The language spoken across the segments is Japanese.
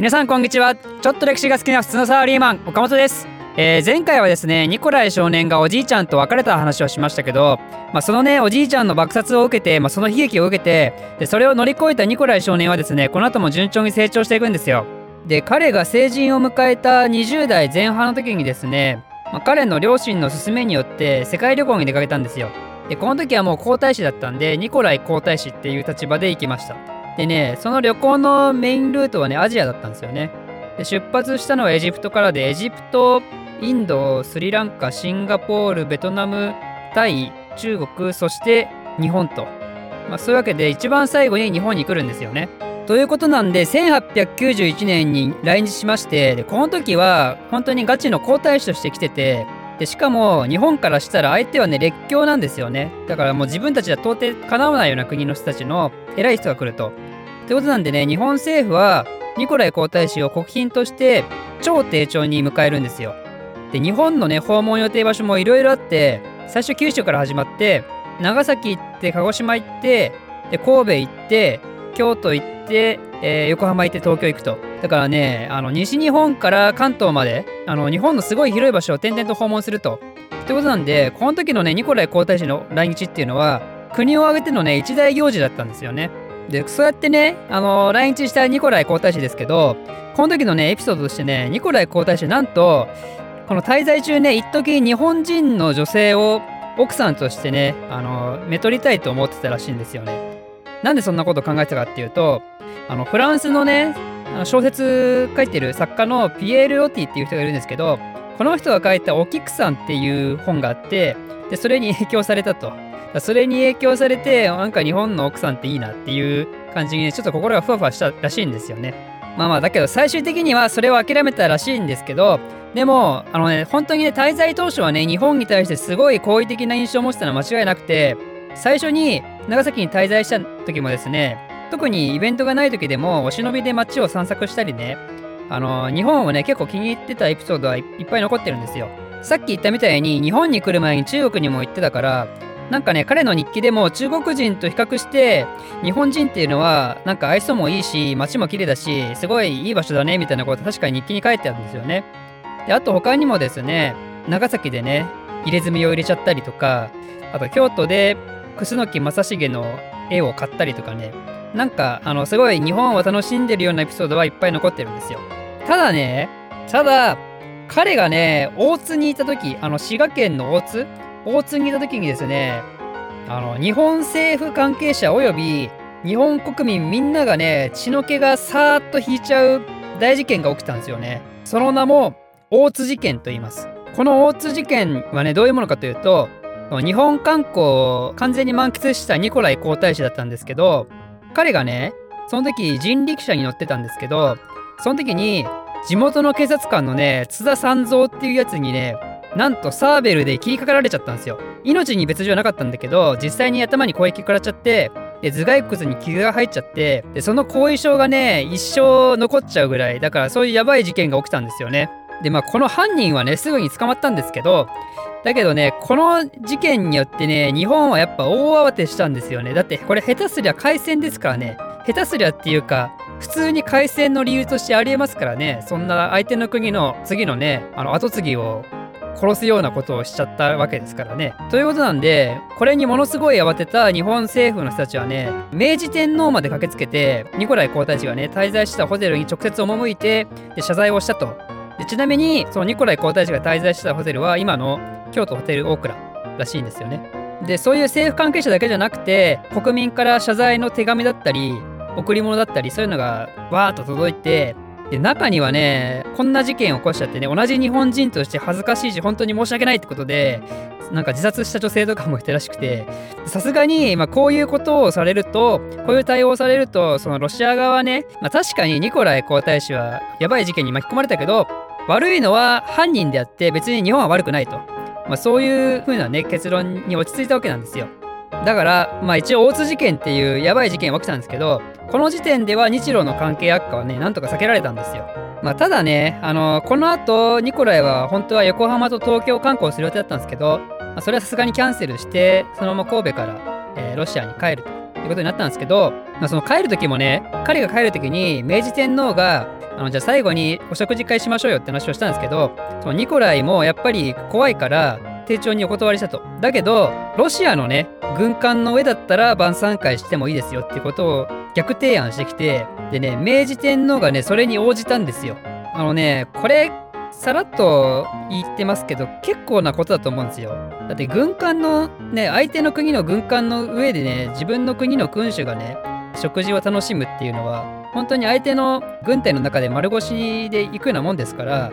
皆さんこんにちは。ちょっと歴史が好きな普通のサラリーマン岡本です、えー前回はですねニコライ少年がおじいちゃんと別れた話をしましたけど、まあ、そのねおじいちゃんの爆殺を受けて、まあ、その悲劇を受けてでそれを乗り越えたニコライ少年はですねこの後も順調に成長していくんですよ。で彼が成人を迎えた20代前半の時にですね、まあ、彼の両親の勧めによって世界旅行に出かけたんですよ。でこの時はもう皇太子だったんでニコライ皇太子っていう立場で行きました。でねその旅行のメインルートはねアジアだったんですよね。で出発したのはエジプトからでエジプトインドスリランカシンガポールベトナムタイ中国そして日本と、まあ、そういうわけで一番最後に日本に来るんですよね。ということなんで1891年に来日しましてでこの時は本当にガチの皇太子として来ててでしかも日本からしたら相手はね列強なんですよねだからもう自分たちは到底かなわないような国の人たちの偉い人が来ると。ということなんでね日本政府はニコライ皇太子を国賓として超丁重に迎えるんですよ。で日本のね訪問予定場所もいろいろあって最初九州から始まって長崎行って鹿児島行ってで神戸行って京都行って、えー横浜行って東京行くとだからねあの西日本から関東まであの日本のすごい広い場所を転々と訪問すると。ということなんでこの時のねニコライ皇太子の来日っていうのは国を挙げてのね一大行事だったんですよね。でそうやってねあの来日したニコライ皇太子ですけどこの時のねエピソードとしてねニコライ皇太子なんとこの滞在中ね一時日本人の女性を奥さんとしてねあのめとりたいと思ってたらしいんですよね。なんでそんなこと考えてたかっていうとあのフランスのね小説書いてる作家のピエール・ロティっていう人がいるんですけどこの人が書いた「お菊さん」っていう本があってでそれに影響されたと。それに影響されてなんか日本の奥さんっていいなっていう感じにねちょっと心がふわふわしたらしいんですよね。まあまあだけど最終的にはそれを諦めたらしいんですけどでもあのね本当にね滞在当初はね日本に対してすごい好意的な印象を持ってたのは間違いなくて最初に長崎に滞在した時もですね特にイベントがない時でもお忍びで街を散策したりねあの日本をね結構気に入ってたエピソードはいっぱい残ってるんですよ。さっき言ったみたいに日本に来る前に中国にも行ってたからなんかね彼の日記でも中国人と比較して日本人っていうのはなんか愛想もいいし街も綺麗だしすごいいい場所だねみたいなこと確かに日記に書いてあるんですよね。であと他にもですね長崎でね入れ墨を入れちゃったりとかあと京都で楠木正成の絵を買ったりとかね。なんかあのすごい日本を楽しんでるようなエピソードはいっぱい残ってるんですよ。ただねただ彼がね大津にいた時あの滋賀県の大津？大津にいた時にですねあの日本政府関係者および日本国民みんながね血の気がさーっと引いちゃう大事件が起きたんですよね。その名も大津事件と言います。この大津事件はねどういうものかというと日本観光を完全に満喫したニコライ皇太子だったんですけど彼がねその時人力車に乗ってたんですけどその時に地元の警察官のね津田三蔵っていうやつにねなんとサーベルで切りかかられちゃったんですよ。命に別状なかったんだけど実際に頭に攻撃食らっちゃってで頭蓋骨に傷が入っちゃってでその後遺症がね一生残っちゃうぐらいだからそういうやばい事件が起きたんですよね。でまあこの犯人はねすぐに捕まったんですけどだけどねこの事件によってね日本はやっぱ大慌てしたんですよねだってこれ下手すりゃ開戦ですからね下手すりゃっていうか普通に開戦の理由としてありえますからねそんな相手の国の次のねあの後継ぎを殺すようなことをしちゃったわけですからね。ということなんでこれにものすごい慌てた日本政府の人たちはね明治天皇まで駆けつけてニコライ皇太子がね滞在したホテルに直接赴いてで謝罪をしたと。でちなみにそのニコライ皇太子が滞在してたホテルは今の京都ホテル大倉らしいんですよね。でそういう政府関係者だけじゃなくて国民から謝罪の手紙だったり贈り物だったりそういうのがわーっと届いてで中にはねこんな事件を起こしちゃってね同じ日本人として恥ずかしいし本当に申し訳ないってことでなんか自殺した女性とかもいたらしくてさすがに、まあ、こういうことをされるとこういう対応をされるとそのロシア側はね、まあ、確かにニコライ皇太子はやばい事件に巻き込まれたけど悪いのは犯人であって別に日本は悪くないと、まあ、そういう風なね結論に落ち着いたわけなんですよ。だから、まあ一応大津事件っていうやばい事件が起きたんですけど、この時点では日露の関係悪化はね、なんとか避けられたんですよ。まあただね、あのこの後、ニコライは本当は横浜と東京観光する予定だったんですけど、まあ、それはさすがにキャンセルして、そのまま神戸から、えーロシアに帰るということになったんですけど、まあ、その帰る時もね、彼が帰る時に明治天皇が、あのじゃあ最後にお食事会しましょうよって話をしたんですけどそのニコライもやっぱり怖いから丁重にお断りしたと。だけどロシアのね軍艦の上だったら晩餐会してもいいですよってことを逆提案してきてでね明治天皇がねそれに応じたんですよ。あのねこれさらっと言ってますけど結構なことだと思うんですよ。だって軍艦のね相手の国の軍艦の上でね自分の国の君主がね食事を楽しむっていうのは本当に相手の軍隊の中で丸腰で行くようなもんですから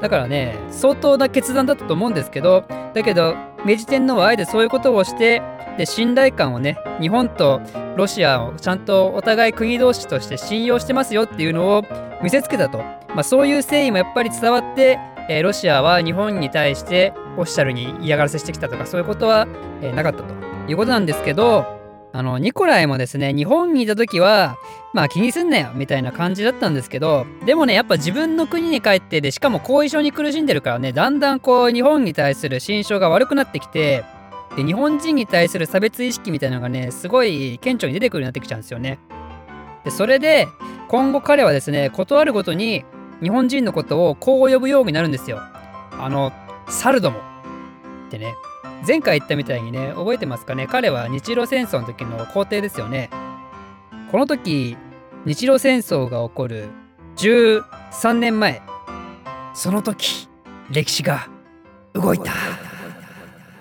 だからね相当な決断だったと思うんですけどだけど明治天皇はあえてそういうことをしてで信頼感をね日本とロシアをちゃんとお互い国同士として信用してますよっていうのを見せつけたと、まあ、そういう誠意もやっぱり伝わって、えー、ロシアは日本に対してオフィシャルに嫌がらせしてきたとかそういうことは、えー、なかったということなんですけどあのニコライもですね日本にいた時はまあ気にすんなよみたいな感じだったんですけどでもねやっぱ自分の国に帰ってでしかも後遺症に苦しんでるからねだんだんこう日本に対する心象が悪くなってきてで日本人に対する差別意識みたいなのがねすごい顕著に出てくるようになってきちゃうんですよね。でそれで今後彼はですね断るごとに日本人のことをこう呼ぶようになるんですよ。あのサルドモってね。前回言ったみたいにね覚えてますかね？彼は日露戦争の時の皇帝ですよね。この時日露戦争が起こる13年前。その時歴史が動いた。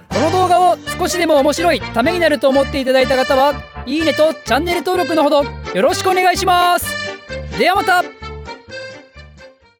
この動画を少しでも面白いためになると思っていただいた方はいいねとチャンネル登録のほどよろしくお願いします。ではまた。